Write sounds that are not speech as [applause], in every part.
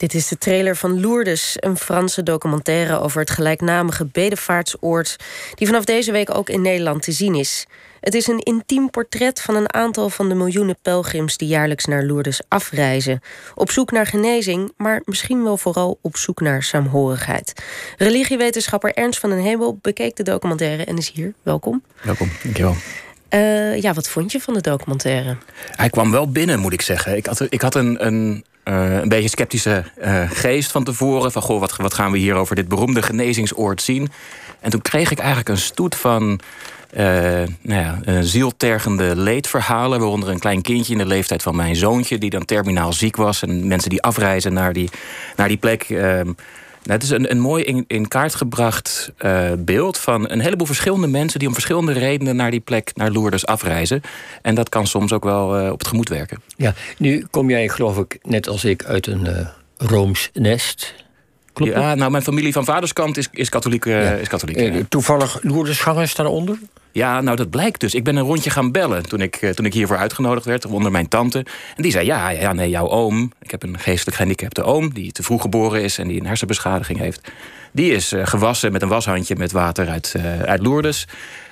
Dit is de trailer van Lourdes, een Franse documentaire over het gelijknamige bedevaartsoord, die vanaf deze week ook in Nederland te zien is. Het is een intiem portret van een aantal van de miljoenen pelgrims die jaarlijks naar Lourdes afreizen. Op zoek naar genezing, maar misschien wel vooral op zoek naar saamhorigheid. Religiewetenschapper Ernst van den Hemel bekeek de documentaire en is hier. Welkom. Welkom, dankjewel. Uh, ja, wat vond je van de documentaire? Hij kwam wel binnen, moet ik zeggen. Ik had, ik had een, een, uh, een beetje sceptische uh, geest van tevoren. Van, goh, wat, wat gaan we hier over dit beroemde genezingsoord zien? En toen kreeg ik eigenlijk een stoet van uh, nou ja, zieltergende leedverhalen. Waaronder een klein kindje in de leeftijd van mijn zoontje, die dan terminaal ziek was. En mensen die afreizen naar die, naar die plek. Uh, nou, het is een, een mooi in, in kaart gebracht uh, beeld van een heleboel verschillende mensen die om verschillende redenen naar die plek, naar Lourdes, afreizen. En dat kan soms ook wel op het gemoed werken. Ja, nu kom jij, geloof ik, net als ik, uit een Rooms nest. Klopt ja, nou, mijn familie van vaderskant is, is katholiek. Ja. Is katholiek ja. Toevallig Lourdesgangers daaronder? Ja, nou dat blijkt dus. Ik ben een rondje gaan bellen toen ik, toen ik hiervoor uitgenodigd werd, onder mijn tante. En die zei, ja, ja, nee, jouw oom, ik heb een geestelijk gehandicapte oom... die te vroeg geboren is en die een hersenbeschadiging heeft... die is uh, gewassen met een washandje met water uit, uh, uit Lourdes...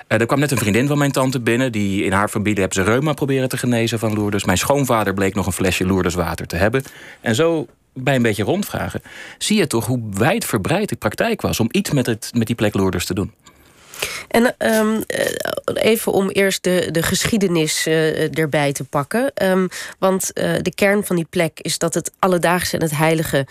Er kwam net een vriendin van mijn tante binnen. Die in haar familie hebben ze reuma proberen te genezen van Lourdes. Mijn schoonvader bleek nog een flesje Lourdeswater te hebben. En zo bij een beetje rondvragen, zie je toch hoe wijdverbreid de praktijk was om iets met, het, met die plek Lourdes te doen. En um, even om eerst de, de geschiedenis uh, erbij te pakken. Um, want uh, de kern van die plek is dat het alledaagse en het heilige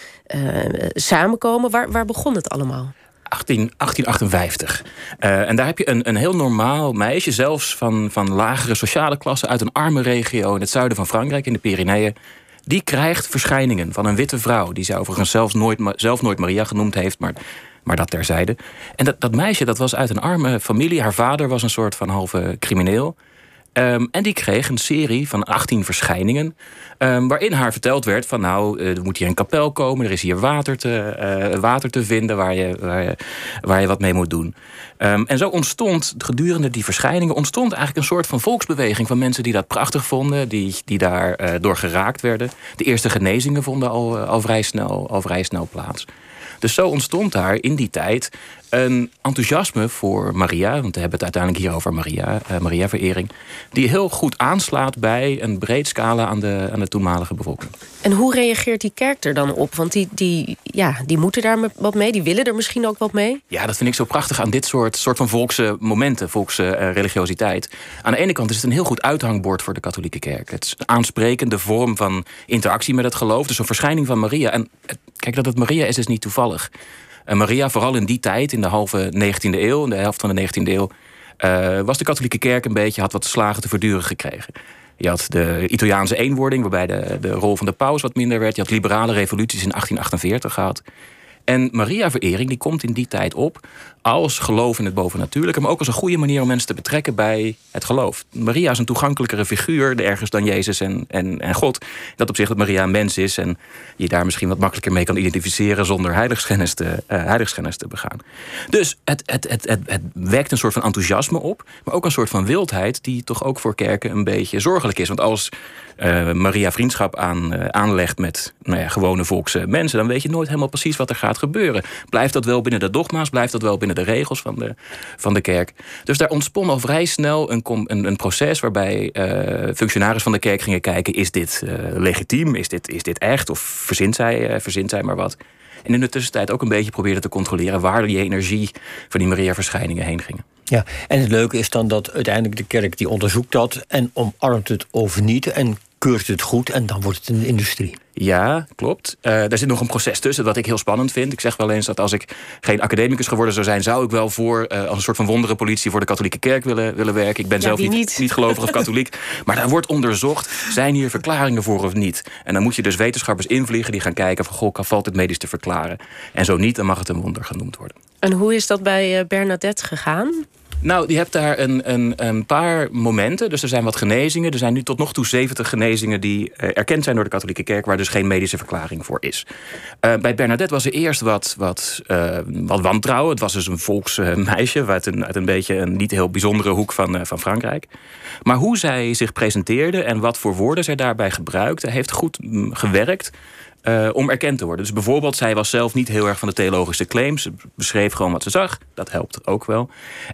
samenkomen. Waar, waar begon het allemaal? 18, 1858. Uh, en daar heb je een, een heel normaal meisje, zelfs van, van lagere sociale klasse, uit een arme regio in het zuiden van Frankrijk, in de Pyreneeën. Die krijgt verschijningen van een witte vrouw, die zij overigens zelfs nooit, zelf nooit Maria genoemd heeft, maar maar dat terzijde. En dat, dat meisje dat was uit een arme familie. Haar vader was een soort van halve crimineel. Um, en die kreeg een serie van 18 verschijningen. Um, waarin haar verteld werd van nou, uh, er moet hier een kapel komen. Er is hier water te, uh, water te vinden waar je, waar, je, wat mee moet doen. Um, en zo ontstond gedurende die verschijningen... ontstond eigenlijk een soort van volksbeweging van mensen die dat prachtig vonden. Die, die daar uh, door geraakt werden. De eerste genezingen vonden al, al, vrij, snel, al vrij snel plaats. Dus zo ontstond daar in die tijd een enthousiasme voor Maria, want we hebben het uiteindelijk hier over Maria, uh, Maria-verering, die heel goed aanslaat bij een breed scala aan de, aan de toenmalige bevolking. En hoe reageert die kerk er dan op? Want die, die, ja, die moeten daar wat mee, die willen er misschien ook wat mee. Ja, dat vind ik zo prachtig aan dit soort, soort van volkse momenten, volkse uh, religiositeit. Aan de ene kant is het een heel goed uithangbord voor de katholieke kerk. Het is een aansprekende vorm van interactie met het geloof, dus een verschijning van Maria. En kijk, dat het Maria is, is niet toevallig. En Maria, vooral in die tijd, in de halve 19e eeuw, in de helft van de 19e eeuw, uh, was de katholieke kerk een beetje, had wat slagen te verduren gekregen. Je had de Italiaanse eenwording, waarbij de, de rol van de paus wat minder werd. Je had liberale revoluties in 1848 gehad. En Maria-verering die komt in die tijd op als geloof in het bovennatuurlijke, maar ook als een goede manier om mensen te betrekken bij het geloof. Maria is een toegankelijkere figuur, ergens dan Jezus en, en, en God. Dat op zich dat Maria een mens is en je daar misschien wat makkelijker mee kan identificeren zonder heiligschennis te, uh, heiligschennis te begaan. Dus het, het, het, het, het wekt een soort van enthousiasme op, maar ook een soort van wildheid die toch ook voor kerken een beetje zorgelijk is. Want als uh, Maria vriendschap aan, uh, aanlegt met nou ja, gewone volkse mensen, dan weet je nooit helemaal precies wat er gaat gebeuren. Blijft dat wel binnen de dogma's? Blijft dat wel binnen de regels van de, van de kerk? Dus daar ontspon al vrij snel een, een, een proces waarbij uh, functionarissen van de kerk gingen kijken: is dit legitiem? Is dit, is dit echt? Of verzint zij, verzint zij maar wat? En in de tussentijd ook een beetje probeerde te controleren waar die energie van die Maria-verschijningen heen gingen. Ja, en het leuke is dan dat uiteindelijk de kerk die onderzoekt dat en omarmt het over niet en keurt het goed en dan wordt het een industrie. Ja, klopt. Uh, daar zit nog een proces tussen wat ik heel spannend vind. Ik zeg wel eens dat als ik geen academicus geworden zou zijn... zou ik wel voor, uh, als een soort van wonderenpolitie... voor de katholieke kerk willen, willen werken. Ik ben ja, zelf niet, niet. niet gelovig of [laughs] katholiek. Maar daar wordt onderzocht, zijn hier verklaringen voor of niet? En dan moet je dus wetenschappers invliegen die gaan kijken... van goh, valt het medisch te verklaren? En zo niet, dan mag het een wonder genoemd worden. En hoe is dat bij uh, Bernadette gegaan? Nou, je hebt daar een, een, een, paar momenten. Dus er zijn wat genezingen. Er zijn nu tot nog toe 70 genezingen die uh, erkend zijn door de katholieke kerk, waar dus geen medische verklaring voor is. Uh, bij Bernadette was er eerst wat, wat, uh, wat wantrouwen. Het was dus een volksmeisje uit een, uit een beetje een niet heel bijzondere hoek van, van Frankrijk. Maar hoe zij zich presenteerde en wat voor woorden zij daarbij gebruikte, heeft goed mm, gewerkt. Uh, om erkend te worden. Dus bijvoorbeeld, zij was zelf niet heel erg van de theologische claims. Ze beschreef gewoon wat ze zag. Dat helpt ook wel.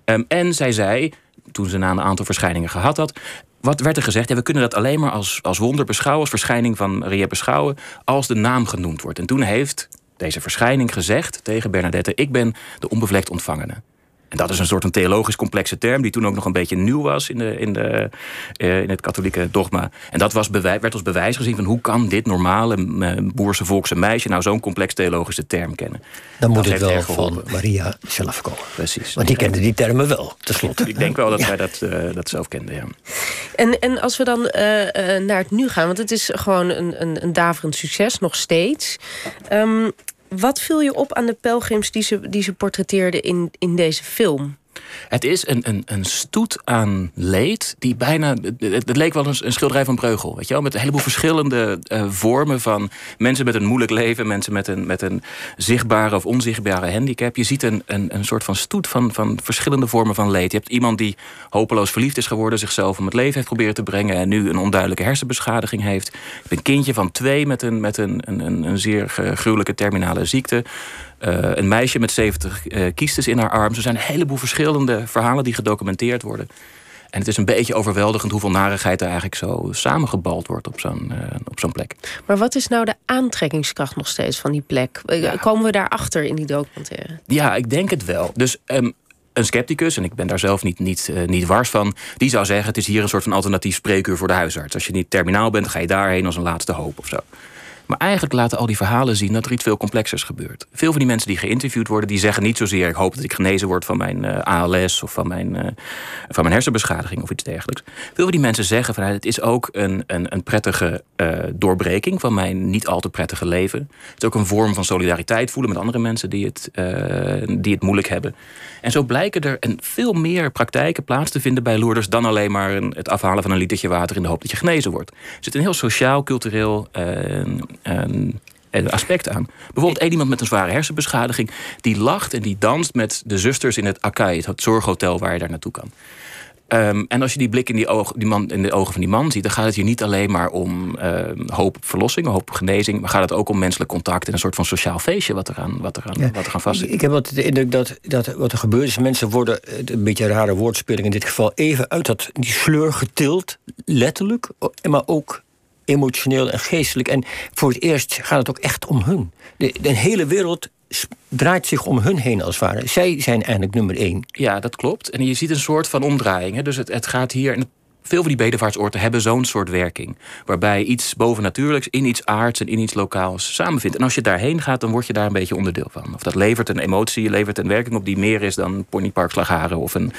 Um, en zij zei, toen ze na een aantal verschijningen gehad had... Wat werd er gezegd? Ja, we kunnen dat alleen maar als, als wonder beschouwen, als verschijning van Maria beschouwen, als de naam genoemd wordt. En toen heeft deze verschijning gezegd tegen Bernadette: Ik ben de onbevlekt ontvangene. En dat is een soort een theologisch complexe term, die toen ook nog een beetje nieuw was in, de, in, de, uh, in het katholieke dogma. En dat was bewijs, werd als bewijs gezien van hoe kan dit normale uh, boerse volkse meisje nou zo'n complex theologische term kennen. Dan moet het wel van Maria zelf komen. Precies. Want die kende die termen wel, tenslotte. Ik denk wel dat ja. zij dat, uh, dat zelf kende, ja. En, en als we dan naar het nu gaan, want het is gewoon een, een, een daverend succes, nog steeds. Um, wat viel je op aan de pelgrims die ze, die ze portretteerden in, in deze film? Het is een, een, een stoet aan leed die bijna. Het, leek wel een, een, schilderij van Breugel. Weet je wel? Met een heleboel verschillende uh, vormen van mensen met een moeilijk leven, mensen met een, met een zichtbare of onzichtbare handicap. Je ziet een, een, een soort van stoet van, van verschillende vormen van leed. Je hebt iemand die hopeloos verliefd is geworden, zichzelf om het leven heeft proberen te brengen en nu een onduidelijke hersenbeschadiging heeft. Je hebt een kindje van twee met een, met een, een, een zeer gruwelijke terminale ziekte. Uh, een meisje met 70 uh, kiestes in haar arm. Er zijn een heleboel verschillende verhalen die gedocumenteerd worden. En het is een beetje overweldigend hoeveel narigheid er eigenlijk zo samengebald wordt op zo'n uh, op zo'n plek. Maar wat is nou de aantrekkingskracht nog steeds van die plek? Ja. Komen we daarachter in die documentaire? Ja, ik denk het wel. Dus um, een scepticus, en ik ben daar zelf niet, niet, uh, niet wars van, die zou zeggen: het is hier een soort van alternatief spreekuur voor de huisarts. Als je niet terminaal bent, ga je daarheen als een laatste hoop of zo. Maar eigenlijk laten al die verhalen zien dat er iets veel complexers gebeurt. Veel van die mensen die geïnterviewd worden, die zeggen niet zozeer: ik hoop dat ik genezen word van mijn uh, ALS of van mijn, uh, van mijn hersenbeschadiging of iets dergelijks. Veel van die mensen zeggen: van, het is ook een, een, een prettige uh, doorbreking van mijn niet al te prettige leven. Het is ook een vorm van solidariteit voelen met andere mensen die het, die het moeilijk hebben. En zo blijken er een veel meer praktijken plaats te vinden bij Loerders dan alleen maar het afhalen van een litertje water in de hoop dat je genezen wordt. Er zit een heel sociaal, cultureel een, een aspect aan. Bijvoorbeeld één iemand met een zware hersenbeschadiging... die lacht en die danst met de zusters in het Akai... het zorghotel waar je daar naartoe kan. Um, en als je die blik in, die oog, die man, in de ogen van die man ziet... dan gaat het hier niet alleen maar om uh, hoop op verlossing, hoop op genezing... maar gaat het ook om menselijk contact en een soort van sociaal feestje... wat eraan, wat eraan, ja. wat eraan vastzit. Ik heb wat de indruk dat, dat wat er gebeurt is... mensen worden, een beetje een rare woordspeling in dit geval... even uit dat, die sleur getild, letterlijk... maar ook emotioneel en geestelijk. En voor het eerst gaat het ook echt om hun. De, de hele wereld draait zich om hun heen als het ware. Zij zijn eigenlijk nummer één. Ja, dat klopt. En je ziet een soort van omdraaiing. Hè. Dus het, het gaat hier veel van die bedevaartsoorten hebben zo'n soort werking. Waarbij iets bovennatuurlijks in iets aards en in iets lokaals samenvindt. En als je daarheen gaat, dan word je daar een beetje onderdeel van. Of dat levert een emotie, levert een werking op die meer is dan Ponypark Slagharen of een,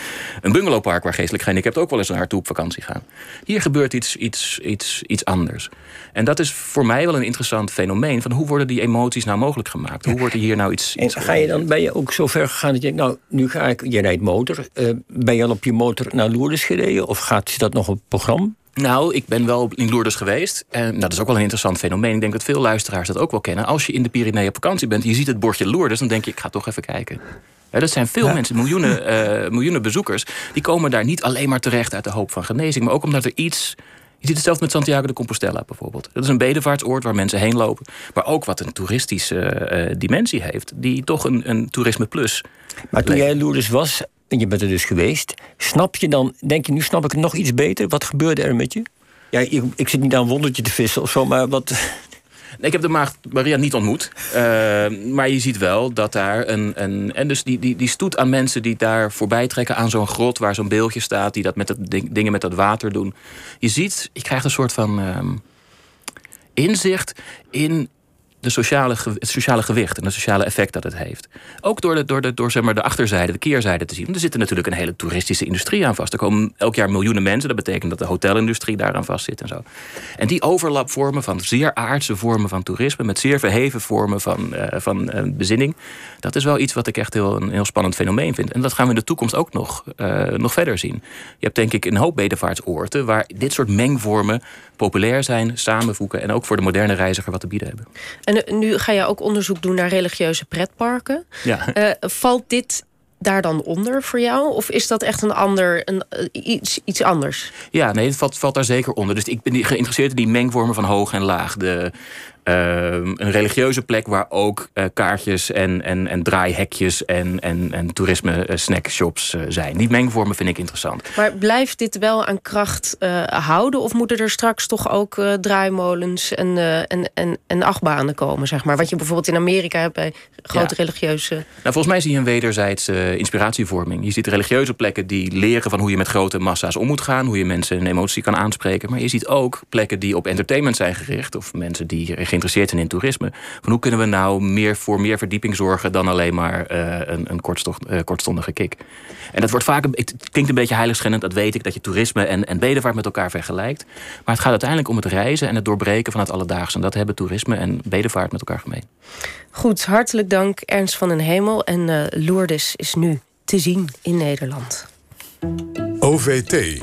een bungalowpark waar geestelijk gehandicapt ook wel eens naartoe op vakantie gaan. Hier gebeurt iets, iets, iets, iets anders. En dat is voor mij wel een interessant fenomeen. Van hoe worden die emoties nou mogelijk gemaakt? Hoe wordt er hier nou iets. En ga je dan, ben je ook zo ver gegaan dat je nou, nu ga ik, je rijdt motor. Uh, ben je al op je motor naar Lourdes gereden? Of gaat dat nog op het programma? Nou, ik ben wel in Lourdes geweest. En dat is ook wel een interessant fenomeen. Ik denk dat veel luisteraars dat ook wel kennen. Als je in de Pyreneeën op vakantie bent, je ziet het bordje Lourdes, dan denk je, ik ga toch even kijken. Ja, dat zijn veel ja. mensen, miljoenen, uh, [laughs] miljoenen bezoekers. Die komen daar niet alleen maar terecht uit de hoop van genezing, maar ook omdat er iets je ziet hetzelfde met Santiago de Compostela bijvoorbeeld. Dat is een bedevaartsoord waar mensen heen lopen. Maar ook wat een toeristische uh, dimensie heeft. Die toch een, een toerisme plus. Maar toen jij Lourdes was, en je bent er dus geweest. Snap je dan, denk je nu snap ik het nog iets beter? Wat gebeurde er met je? Ja, ik, ik zit niet aan een wondertje te vissen of zo, maar wat... [laughs] Ik heb de maagd Maria niet ontmoet. Uh, maar je ziet wel dat daar een. een en dus die, die, die stoet aan mensen die daar voorbij trekken aan zo'n grot waar zo'n beeldje staat, die dat met dat ding, dingen met dat water doen. Je ziet, je krijgt een soort van uh, inzicht in de sociale, het sociale gewicht en het sociale effect dat het heeft. Ook door, de, door, de, door zeg maar, de achterzijde, de keerzijde te zien. Want er zit natuurlijk een hele toeristische industrie aan vast. Er komen elk jaar miljoenen mensen. Dat betekent dat de hotelindustrie daaraan vast zit en zo. En die overlap vormen van zeer aardse vormen van toerisme... met zeer verheven vormen van, uh, van uh, bezinning... dat is wel iets wat ik echt heel, een heel spannend fenomeen vind. En dat gaan we in de toekomst ook nog, uh, nog verder zien. Je hebt denk ik een hoop bedevaartsoorten... waar dit soort mengvormen populair zijn, samenvoegen... en ook voor de moderne reiziger wat te bieden hebben. En nu ga je ook onderzoek doen naar religieuze pretparken. Ja. valt dit daar dan onder voor jou? Of is dat echt een ander, een, iets, iets anders? Ja, nee, het valt, valt daar zeker onder. Dus ik ben geïnteresseerd in die mengvormen van hoog en laag. De, een religieuze plek waar ook uh, kaartjes en, en, en draaihekjes en, en, en toerisme uh, snackshops zijn. Die mengvormen vind ik interessant. Maar blijft dit wel aan kracht houden? Of moeten er straks toch ook draaimolens en, en, en, en achtbanen komen? Zeg maar? Wat je bijvoorbeeld in Amerika hebt bij grote ja. religieuze... Nou, volgens mij zie je een wederzijdse inspiratievorming. Je ziet religieuze plekken die leren van hoe je met grote massa's om moet gaan. Hoe je mensen een emotie kan aanspreken. Maar je ziet ook plekken die op entertainment zijn gericht. Of mensen die geïnteresseerd zijn in toerisme. Van hoe kunnen we nou meer voor meer verdieping zorgen dan alleen maar uh, een, een uh, kortstondige kick. En dat wordt vaak, het klinkt een beetje heiligschennend, dat weet ik, dat je toerisme en, en bedevaart met elkaar vergelijkt. Maar het gaat uiteindelijk om het reizen en het doorbreken van het alledaagse. En dat hebben toerisme en bedevaart met elkaar gemeen. Goed, hartelijk dank Ernst van den Hemel. En uh, Lourdes is nu te zien in Nederland. OVT